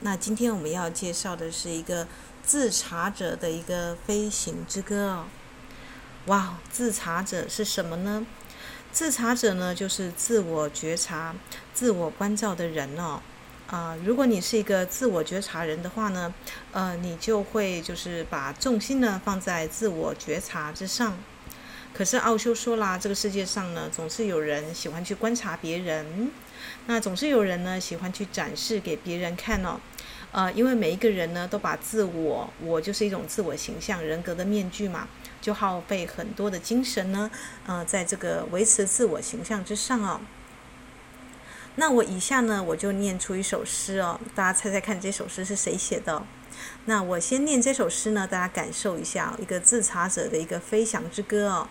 那今天我们要介绍的是一个自查者的一个飞行之歌哦。哇，自查者是什么呢？自查者呢，就是自我觉察、自我关照的人哦。啊、如果你是一个自我觉察人的话呢，呃，你就会就是把重心呢放在自我觉察之上。可是奥修说啦，这个世界上呢，总是有人喜欢去观察别人，那总是有人呢喜欢去展示给别人看哦。呃，因为每一个人呢都把自我，我就是一种自我形象人格的面具嘛，就耗费很多的精神呢，呃，在这个维持自我形象之上哦。那我以下呢，我就念出一首诗哦，大家猜猜看这首诗是谁写的？那我先念这首诗呢，大家感受一下一个自查者的一个飞翔之歌哦，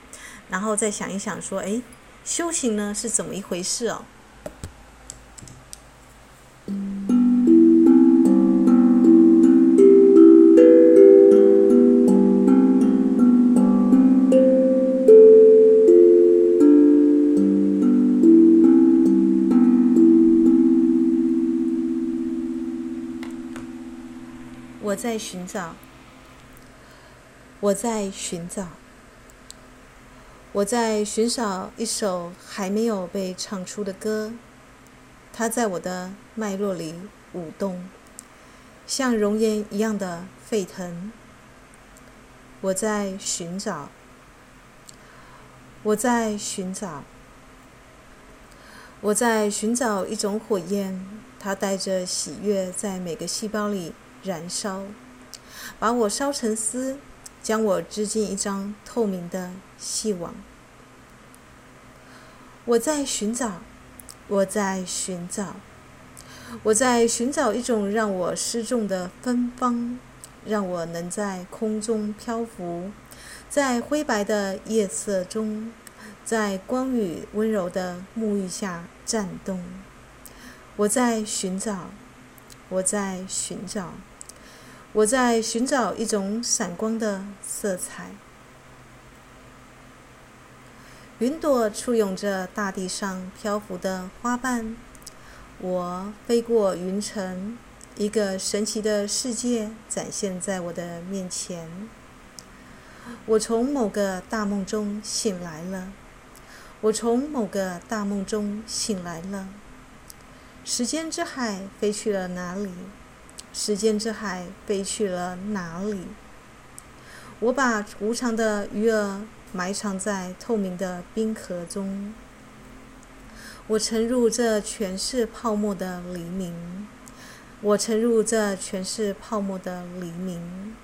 然后再想一想说，哎，修行呢是怎么一回事哦？我在寻找，我在寻找，我在寻找一首还没有被唱出的歌，它在我的脉络里舞动，像熔岩一样的沸腾。我在寻找，我在寻找，我在寻找一种火焰，它带着喜悦在每个细胞里。燃烧，把我烧成丝，将我织进一张透明的细网。我在寻找，我在寻找，我在寻找一种让我失重的芬芳，让我能在空中漂浮，在灰白的夜色中，在光与温柔的沐浴下颤动。我在寻找。我在寻找，我在寻找一种闪光的色彩。云朵簇拥着大地上漂浮的花瓣，我飞过云层，一个神奇的世界展现在我的面前。我从某个大梦中醒来了，我从某个大梦中醒来了。时间之海飞去了哪里？时间之海飞去了哪里？我把无常的鱼儿埋藏在透明的冰壳中。我沉入这全是泡沫的黎明。我沉入这全是泡沫的黎明。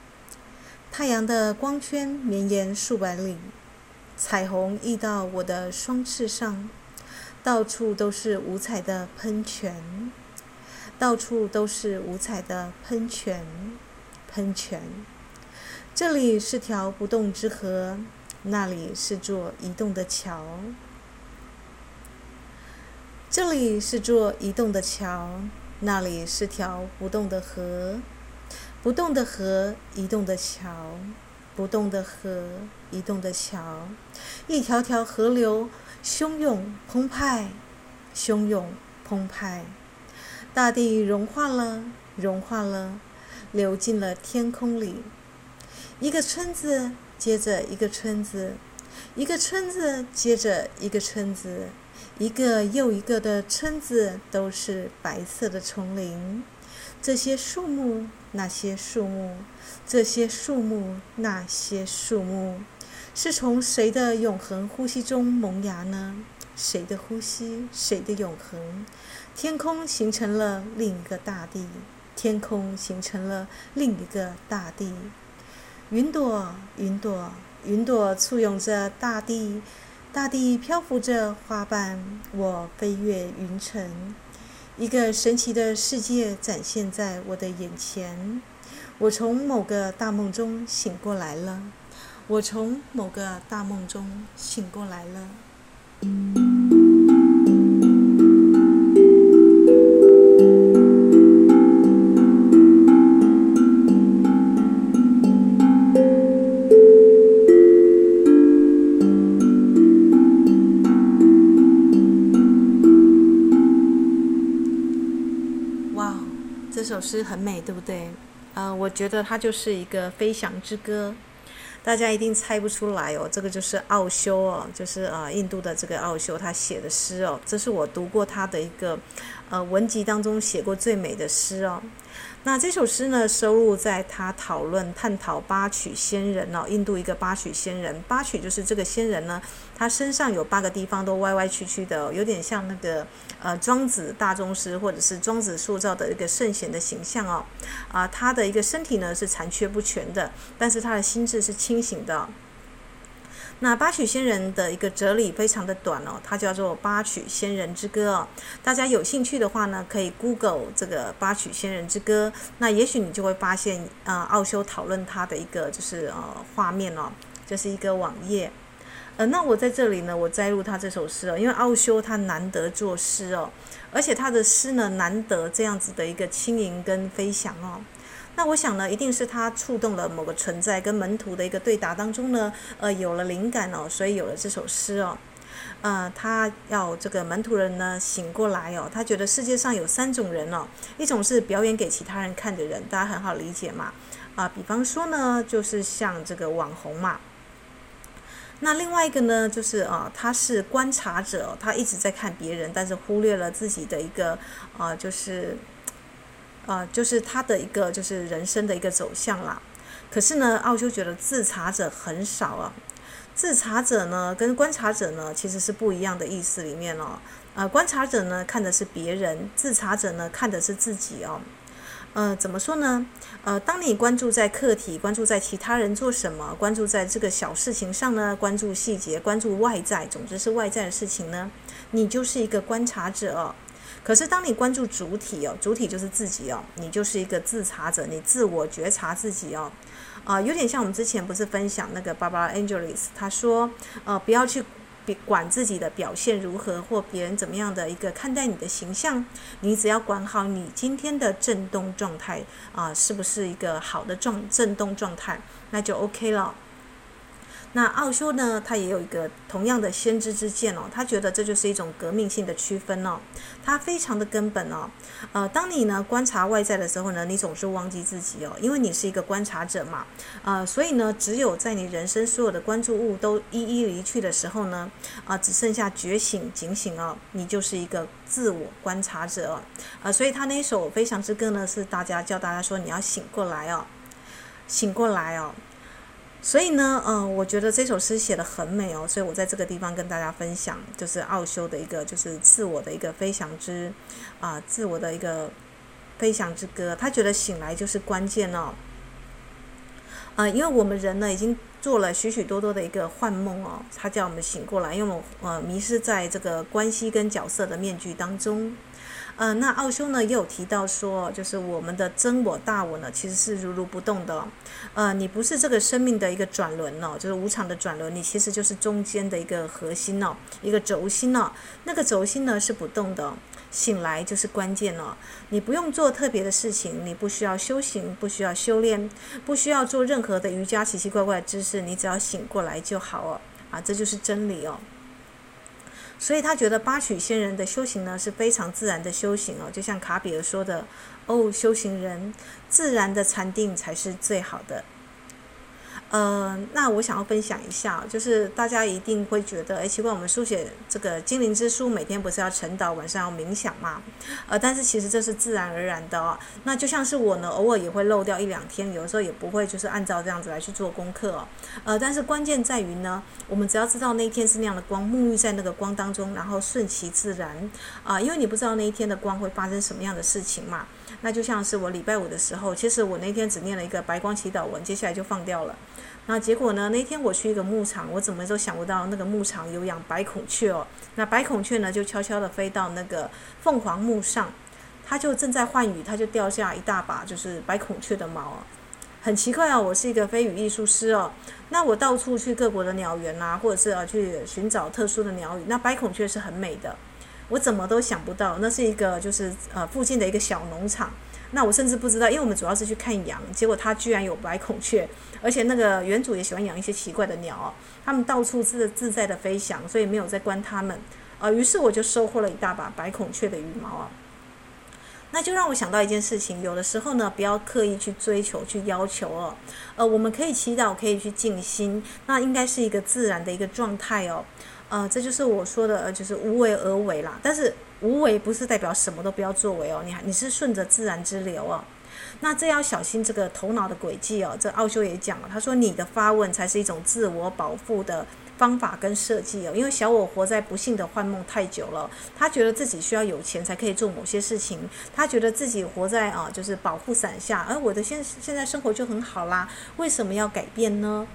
太阳的光圈绵延数百里，彩虹溢到我的双翅上。到处都是五彩的喷泉，到处都是五彩的喷泉，喷泉。这里是条不动之河，那里是座移动的桥。这里是座移动的桥，那里是条不动的河。不动的河，移动的桥，不动的河，移动的桥，一条条河流。汹涌澎湃，汹涌澎湃，大地融化了，融化了，流进了天空里。一个村子接着一个村子，一个村子接着一个村子，一个又一个的村子都是白色的丛林。这些树木，那些树木，这些树木，那些树木。是从谁的永恒呼吸中萌芽呢？谁的呼吸，谁的永恒？天空形成了另一个大地，天空形成了另一个大地。云朵，云朵，云朵簇拥着大地，大地漂浮着花瓣。我飞越云层，一个神奇的世界展现在我的眼前。我从某个大梦中醒过来了。我从某个大梦中醒过来了。诗很美，对不对？呃，我觉得它就是一个飞翔之歌。大家一定猜不出来哦，这个就是奥修哦，就是呃印度的这个奥修他写的诗哦，这是我读过他的一个呃文集当中写过最美的诗哦。那这首诗呢，收录在他讨论探讨八曲仙人哦，印度一个八曲仙人，八曲就是这个仙人呢，他身上有八个地方都歪歪曲曲的，有点像那个呃庄子大宗师或者是庄子塑造的一个圣贤的形象哦，啊，他的一个身体呢是残缺不全的，但是他的心智是清醒的。那八曲仙人的一个哲理非常的短哦，它叫做八曲仙人之歌哦。大家有兴趣的话呢，可以 Google 这个八曲仙人之歌，那也许你就会发现，呃，奥修讨论他的一个就是呃画面哦，这、就是一个网页。呃，那我在这里呢，我摘录他这首诗哦，因为奥修他难得作诗哦，而且他的诗呢难得这样子的一个轻盈跟飞翔哦。那我想呢，一定是他触动了某个存在，跟门徒的一个对答当中呢，呃，有了灵感哦，所以有了这首诗哦。呃，他要这个门徒人呢醒过来哦，他觉得世界上有三种人哦，一种是表演给其他人看的人，大家很好理解嘛。啊、比方说呢，就是像这个网红嘛。那另外一个呢，就是啊、他是观察者，他一直在看别人，但是忽略了自己的一个啊、就是。啊、就是他的一个就是人生的一个走向啦。可是呢，奥修觉得自察者很少啊。自察者呢，跟观察者呢，其实是不一样的意思里面哦。呃，观察者呢，看的是别人；自察者呢，看的是自己哦。呃，怎么说呢？呃，当你关注在客体，关注在其他人做什么，关注在这个小事情上呢，关注细节，关注外在，总之是外在的事情呢，你就是一个观察者。可是，当你关注主体哦，主体就是自己哦，你就是一个自查者，你自我觉察自己哦，啊、有点像我们之前不是分享那个 Barbara Angeles，他说，呃，不要去管自己的表现如何或别人怎么样的一个看待你的形象，你只要管好你今天的振动状态啊、是不是一个好的状振动状态，那就 OK 了。那奥修呢，他也有一个同样的先知之见哦，他觉得这就是一种革命性的区分哦，他非常的根本哦，呃，当你呢观察外在的时候呢，你总是忘记自己哦，因为你是一个观察者嘛，呃，所以呢，只有在你人生所有的关注物都一一离去的时候呢，啊、只剩下觉醒警醒哦，你就是一个自我观察者，呃，所以他那首飞翔之歌呢，是大家叫大家说你要醒过来哦，醒过来哦。所以呢，嗯、呃，我觉得这首诗写得很美哦，所以我在这个地方跟大家分享，就是奥修的一个，就是自我的一个飞翔之，啊、自我的一个飞翔之歌。他觉得醒来就是关键哦，呃，因为我们人呢已经做了许许多多的一个幻梦哦，他叫我们醒过来，因为我们呃迷失在这个关系跟角色的面具当中。呃，那奥修呢也有提到说，就是我们的真我大我呢，其实是如如不动的。呃，你不是这个生命的一个转轮哦，就是无常的转轮，你其实就是中间的一个核心哦，一个轴心哦。那个轴心呢是不动的，醒来就是关键哦。你不用做特别的事情，你不需要修行，不需要修炼，不需要做任何的瑜伽奇奇怪怪的知识，你只要醒过来就好哦。啊，这就是真理哦。所以他觉得八曲仙人的修行呢是非常自然的修行哦，就像卡比尔说的：“哦，修行人，自然的禅定才是最好的。”呃，那我想要分享一下，就是大家一定会觉得，哎，奇怪，我们书写这个精灵之书，每天不是要晨祷，晚上要冥想嘛？呃，但是其实这是自然而然的哦。那就像是我呢，偶尔也会漏掉一两天，有时候也不会就是按照这样子来去做功课。呃，但是关键在于呢，我们只要知道那一天是那样的光，沐浴在那个光当中，然后顺其自然啊，因为你不知道那一天的光会发生什么样的事情嘛。那就像是我礼拜五的时候，其实我那天只念了一个白光祈祷文，接下来就放掉了。那结果呢？那天我去一个牧场，我怎么都想不到那个牧场有养白孔雀哦。那白孔雀呢，就悄悄地飞到那个凤凰木上，它就正在换羽，它就掉下一大把就是白孔雀的毛哦。很奇怪哦，我是一个飞羽艺术师哦。那我到处去各国的鸟园啊，或者是啊去寻找特殊的鸟语，那白孔雀是很美的。我怎么都想不到，那是一个就是呃附近的一个小农场。那我甚至不知道，因为我们主要是去看羊，结果它居然有白孔雀，而且那个园主也喜欢养一些奇怪的鸟，它们到处自自在的飞翔，所以没有在关它们。呃，于是我就收获了一大把白孔雀的羽毛啊。那就让我想到一件事情，有的时候呢，不要刻意去追求、去要求哦。呃，我们可以祈祷，可以去静心，那应该是一个自然的一个状态哦。呃，这就是我说的，就是无为而为啦。但是无为不是代表什么都不要作为哦，你还你是顺着自然之流哦。那这要小心这个头脑的诡计哦。这奥修也讲了，他说你的发问才是一种自我保护的方法跟设计哦。因为小我活在不幸的幻梦太久了，他觉得自己需要有钱才可以做某些事情，他觉得自己活在啊就是保护伞下，而我的现现在生活就很好啦，为什么要改变呢？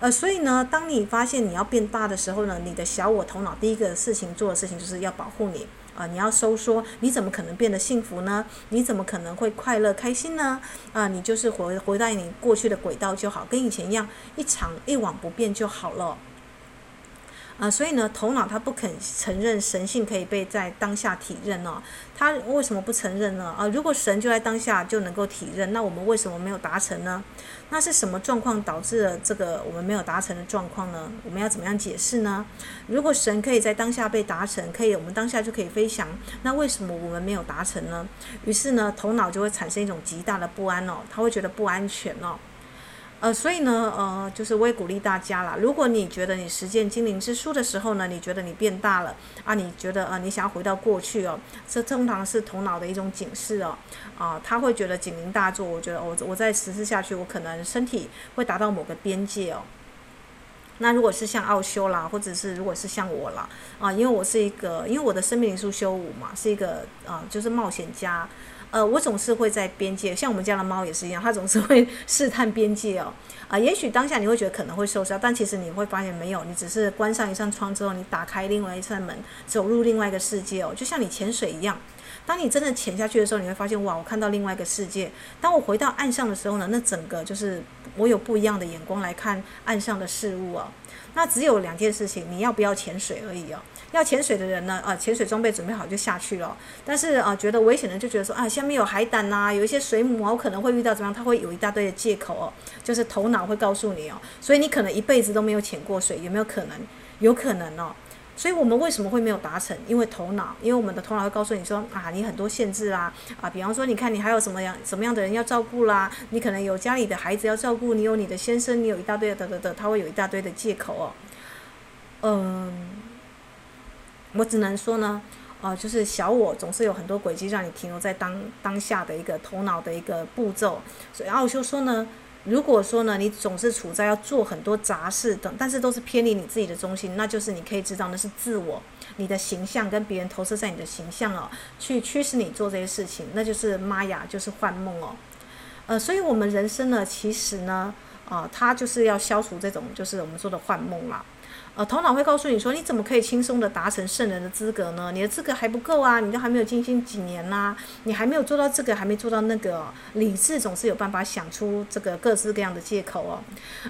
呃，所以呢，当你发现你要变大的时候呢，你的小我头脑第一个事情做的事情就是要保护你。啊、呃，你要收缩，你怎么可能变得幸福呢？你怎么可能会快乐开心呢？啊、你就是回回到你过去的轨道就好，跟以前一样，一场一往不变就好了。啊、所以呢，头脑它不肯承认神性可以被在当下体认哦。它为什么不承认呢？啊、如果神就在当下就能够体认，那我们为什么没有达成呢？那是什么状况导致了这个我们没有达成的状况呢？我们要怎么样解释呢？如果神可以在当下被达成，可以我们当下就可以飞翔，那为什么我们没有达成呢？于是呢，头脑就会产生一种极大的不安哦，他会觉得不安全哦。呃，所以呢，呃，就是我也鼓励大家啦。如果你觉得你实践精灵之书的时候呢，你觉得你变大了啊，你觉得呃，你想要回到过去哦，这通常是头脑的一种警示哦，啊，他会觉得警铃大作。我觉得我我再实施下去，我可能身体会达到某个边界哦。那如果是像奥修啦，或者是如果是像我啦，啊，因为我是一个，因为我的生命灵数修五嘛，是一个啊，就是冒险家。呃，我总是会在边界，像我们家的猫也是一样，它总是会试探边界哦。啊、也许当下你会觉得可能会受伤，但其实你会发现没有，你只是关上一扇窗之后，你打开另外一扇门，走入另外一个世界哦，就像你潜水一样。当你真的潜下去的时候，你会发现哇，我看到另外一个世界。当我回到岸上的时候呢，那整个就是我有不一样的眼光来看岸上的事物哦。那只有两件事情，你要不要潜水而已哦。要潜水的人呢，啊，潜水装备准备好就下去了。但是啊，觉得危险的就觉得说啊，下面有海胆呐、有一些水母啊，我可能会遇到怎么样？他会有一大堆的借口哦，就是头脑会告诉你哦，所以你可能一辈子都没有潜过水，有没有可能？有可能哦。所以我们为什么会没有达成？因为头脑，因为我们的头脑会告诉你说啊，你很多限制啊，啊，比方说你看你还有什么样什么样的人要照顾啦，你可能有家里的孩子要照顾，你有你的先生，你有一大堆的得得得，他会有一大堆的借口哦，嗯。我只能说呢，呃，就是小我总是有很多轨迹让你停留在当当下的一个头脑的一个步骤。所以奥修说呢，如果说呢，你总是处在要做很多杂事等，但是都是偏离你自己的中心，那就是你可以知道那是自我，你的形象跟别人投射在你的形象哦，去驱使你做这些事情，那就是玛雅，就是幻梦哦。呃，所以我们人生呢，其实呢，啊、呃，它就是要消除这种就是我们说的幻梦啦。呃，头脑会告诉你说，你怎么可以轻松地达成圣人的资格呢？你的资格还不够啊，你都还没有静心几年呐、你还没有做到这个，还没做到那个、哦。理智总是有办法想出这个各式各样的借口哦。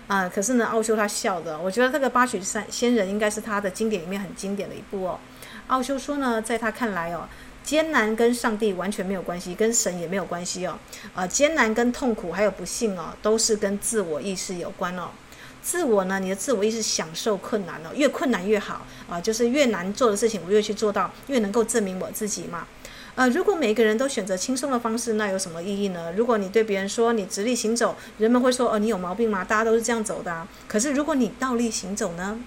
啊、可是呢，奥修他笑的，我觉得这个八曲山仙人应该是他的经典里面很经典的一部哦。奥修说呢，在他看来哦，艰难跟上帝完全没有关系，跟神也没有关系哦。呃，艰难跟痛苦还有不幸哦，都是跟自我意识有关哦。自我呢，你的自我意识享受困难了，越困难越好啊，就是越难做的事情，我越去做到，越能够证明我自己嘛。呃，如果每个人都选择轻松的方式，那有什么意义呢？如果你对别人说你直立行走，人们会说哦，你有毛病吗？大家都是这样走的啊。可是如果你倒立行走呢？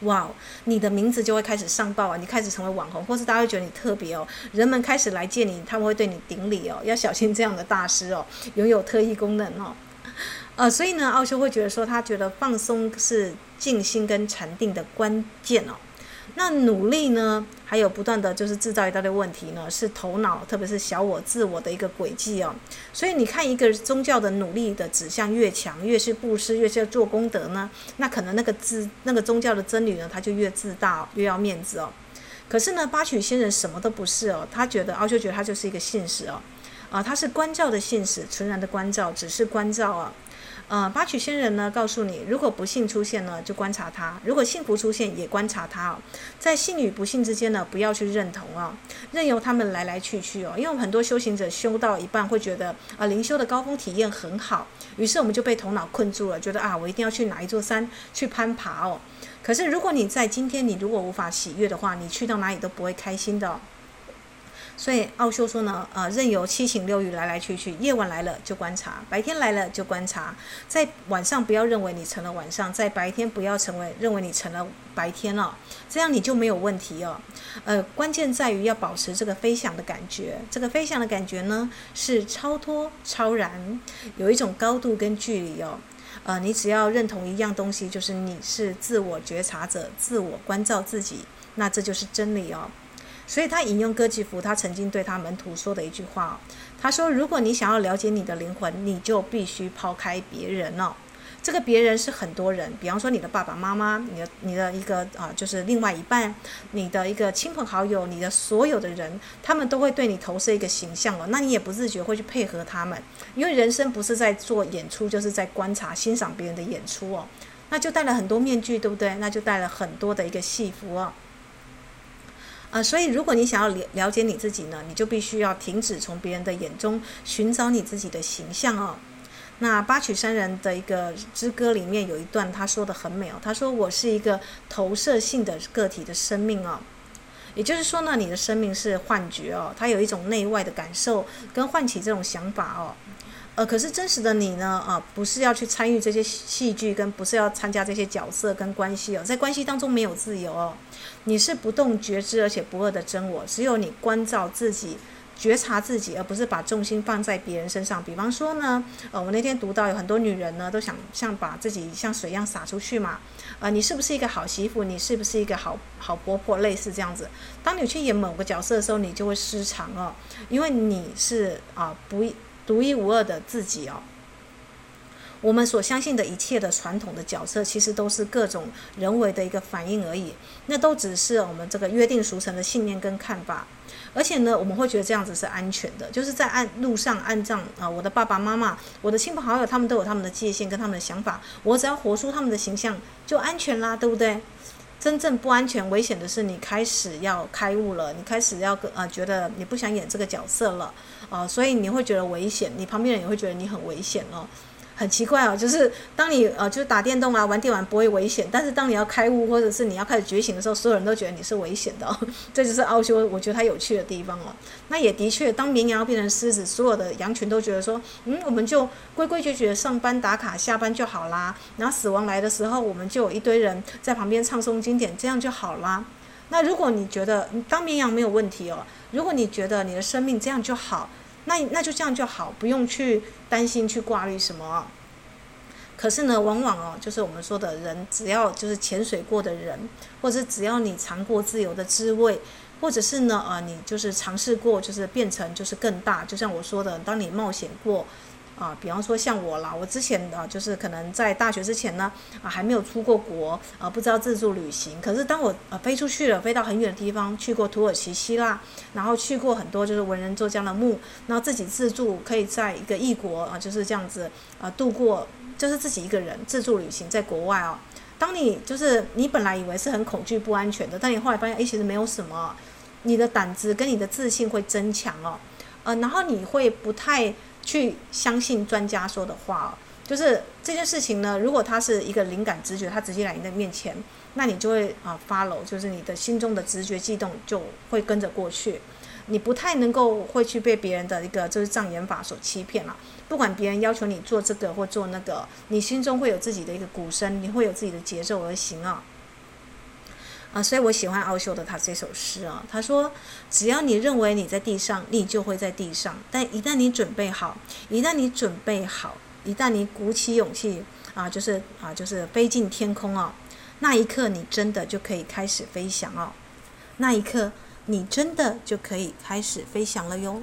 哇，你的名字就会开始上报啊，你开始成为网红，或是大家会觉得你特别哦，人们开始来见你，他们会对你顶礼哦，要小心这样的大师哦，拥有特异功能哦。呃，所以呢，奥修会觉得说，他觉得放松是静心跟禅定的关键哦。那努力呢，还有不断的就是制造一大堆问题呢，是头脑，特别是小我、自我的一个轨迹哦。所以你看，一个宗教的努力的指向越强，越是布施，越是要做功德呢，那可能那个自那个宗教的真理呢，他就越自大，越要面子哦。可是呢，八曲仙人什么都不是哦，他觉得奥修觉得他就是一个信使哦，啊，他是关照的信使，纯然的关照，只是关照啊。呃，八曲仙人呢，告诉你，如果不幸出现呢，就观察它；如果幸福出现，也观察它哦。在幸与不幸之间呢，不要去认同啊、哦，任由他们来来去去哦。因为很多修行者修到一半会觉得啊，灵修的高峰体验很好，于是我们就被头脑困住了，觉得啊，我一定要去哪一座山去攀爬哦。可是如果你在今天，你如果无法喜悦的话，你去到哪里都不会开心的。所以奥修说呢，呃，任由七情六欲来来去去，夜晚来了就观察，白天来了就观察，在晚上不要认为你成了晚上，在白天不要成为认为你成了白天了，这样你就没有问题哦。呃，关键在于要保持这个飞翔的感觉，这个飞翔的感觉呢是超脱、超然，有一种高度跟距离哦。呃，你只要认同一样东西，就是你是自我觉察者，自我关照自己，那这就是真理哦。所以他引用歌吉福他曾经对他门徒说的一句话哦，他说：“如果你想要了解你的灵魂，你就必须抛开别人哦。这个别人是很多人，比方说你的爸爸妈妈，你的你的一个啊，就是另外一半，你的一个亲朋好友，你的所有的人，他们都会对你投射一个形象哦。那你也不自觉会去配合他们，因为人生不是在做演出，就是在观察欣赏别人的演出哦。那就戴了很多面具，对不对？那就戴了很多的一个戏服哦。”呃，所以如果你想要了了解你自己呢，你就必须要停止从别人的眼中寻找你自己的形象哦。那八曲山人的一个之歌里面有一段，他说的很美哦。他说：“我是一个投射性的个体的生命哦，也就是说呢，你的生命是幻觉哦，它有一种内外的感受跟唤起这种想法哦。呃，可是真实的你呢，啊、不是要去参与这些戏剧，跟不是要参加这些角色跟关系哦，在关系当中没有自由哦。”你是不动觉知而且不二的真我，只有你关照自己、觉察自己，而不是把重心放在别人身上。比方说呢，呃，我那天读到有很多女人呢，都想像把自己像水一样洒出去嘛。呃，你是不是一个好媳妇？你是不是一个好好婆婆？类似这样子。当你去演某个角色的时候，你就会失常哦，因为你是啊、不独一无二的自己哦。我们所相信的一切的传统的角色，其实都是各种人为的一个反应而已。那都只是我们这个约定俗成的信念跟看法。而且呢，我们会觉得这样子是安全的，就是在按路上按葬啊，我的爸爸妈妈、我的亲朋好友，他们都有他们的界限跟他们的想法。我只要活出他们的形象，就安全啦，对不对？真正不安全、危险的是，你开始要开悟了，你开始要呃觉得你不想演这个角色了啊，所以你会觉得危险，你旁边人也会觉得你很危险哦。很奇怪哦，就是当你呃，就是打电动啊、玩电玩不会危险，但是当你要开悟或者是你要开始觉醒的时候，所有人都觉得你是危险的哦。这就是奥修，我觉得他有趣的地方哦。那也的确，当绵羊变成狮子，所有的羊群都觉得说，嗯，我们就规规矩矩上班打卡、下班就好啦。然后死亡来的时候，我们就有一堆人在旁边唱诵经典，这样就好啦。那如果你觉得当绵羊没有问题哦，如果你觉得你的生命这样就好。那那就这样就好，不用去担心去挂虑什么。可是呢，往往哦，就是我们说的人，只要就是潜水过的人，或者是只要你尝过自由的滋味，或者是呢，啊，你就是尝试过，就是变成就是更大。就像我说的，当你冒险过。啊，比方说像我啦，我之前啊，就是可能在大学之前呢，啊，还没有出过国，啊，不知道自助旅行。可是当我啊飞出去了，飞到很远的地方，去过土耳其、希腊，然后去过很多就是文人作家的墓，然后自己自助可以在一个异国啊，就是这样子啊度过，就是自己一个人自助旅行在国外啊。当你就是你本来以为是很恐惧不安全的，但你后来发现，哎，其实没有什么，你的胆子跟你的自信会增强哦，呃，然后你会不太。去相信专家说的话，就是这件事情呢。如果它是一个灵感直觉，它直接来你的面前，那你就会啊 follow，就是你的心中的直觉悸动就会跟着过去。你不太能够会去被别人的一个就是障眼法所欺骗了。不管别人要求你做这个或做那个，你心中会有自己的一个鼓声，你会有自己的节奏而行啊。啊，所以我喜欢奥修的他这首诗啊。他说：“只要你认为你在地上，你就会在地上；但一旦你准备好，一旦你准备好，一旦你鼓起勇气啊，就是啊，就是飞进天空哦，那一刻你真的就可以开始飞翔哦。那一刻你真的就可以开始飞翔了哟。”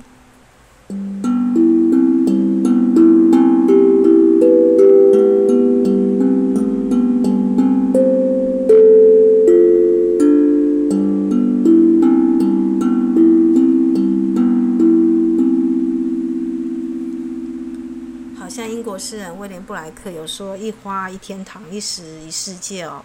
有说：“一花一天堂，一石一世界哦，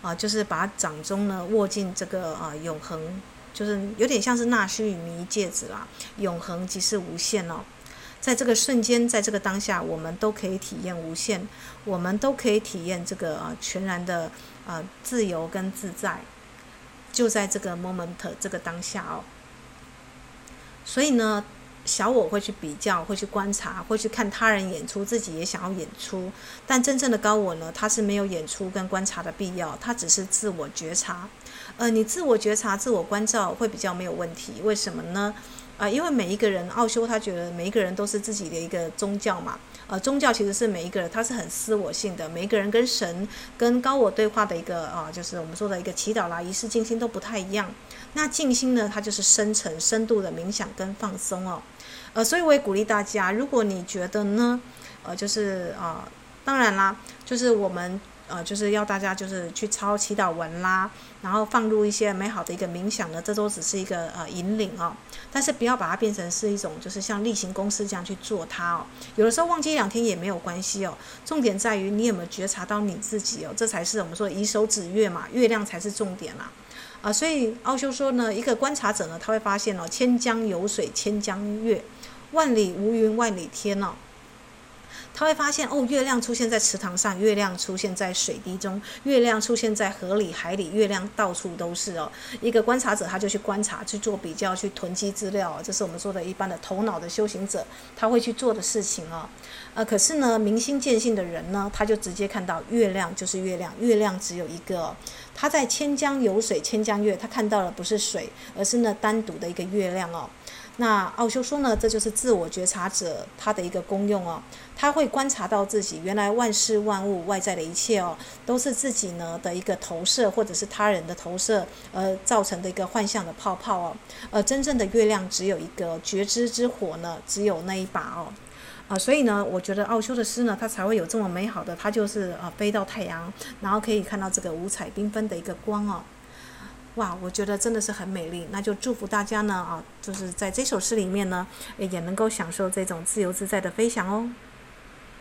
啊，就是把掌中呢握进这个啊永恒，就是有点像是纳须弥戒指啦。永恒即是无限哦，在这个瞬间，在这个当下，我们都可以体验无限，我们都可以体验这个啊全然的啊自由跟自在，就在这个 moment 这个当下哦。所以呢，小我会去比较，会去观察，会去看他人演出，自己也想要演出。但真正的高我呢，他是没有演出跟观察的必要，他只是自我觉察。呃，你自我觉察、自我关照会比较没有问题。为什么呢？啊、因为每一个人，奥修他觉得每一个人都是自己的一个宗教嘛。呃，宗教其实是每一个人，他是很私我性的。每一个人跟神、跟高我对话的一个啊、就是我们说的一个祈祷啦、仪式、静心都不太一样。那静心呢，它就是深层、深度的冥想跟放松哦。呃，所以我也鼓励大家，如果你觉得呢，呃，就是啊、当然啦，就是我们。呃，就是要大家就是去抄祈祷文啦，然后放入一些美好的一个冥想呢，这都只是一个呃引领哦，但是不要把它变成是一种就是像例行公事这样去做它哦。有的时候忘记一两天也没有关系哦，重点在于你有没有觉察到你自己哦，这才是我们说以手指月嘛，月亮才是重点啦。啊、所以奥修说呢，一个观察者呢，他会发现哦，千江有水千江月，万里无云万里天哦。他会发现哦，月亮出现在池塘上，月亮出现在水滴中，月亮出现在河里、海里，月亮到处都是哦。一个观察者，他就去观察、去做比较、去囤积资料，这是我们说的一般的头脑的修行者他会去做的事情哦。呃，可是呢，明心见性的人呢，他就直接看到月亮就是月亮，月亮只有一个。他在千江有水千江月，他看到的不是水，而是那单独的一个月亮哦。那奥修说呢，这就是自我觉察者他的一个功用哦，他会观察到自己原来万事万物外在的一切哦，都是自己呢的一个投射，或者是他人的投射而造成的一个幻象的泡泡哦。而真正的月亮只有一个觉知之火呢，只有那一把哦。啊，所以呢，我觉得奥修的诗呢，它才会有这么美好的，它就是啊飞到太阳，然后可以看到这个五彩缤纷的一个光哦。哇，我觉得真的是很美丽，那就祝福大家呢啊，就是在这首诗里面呢，也能够享受这种自由自在的飞翔哦。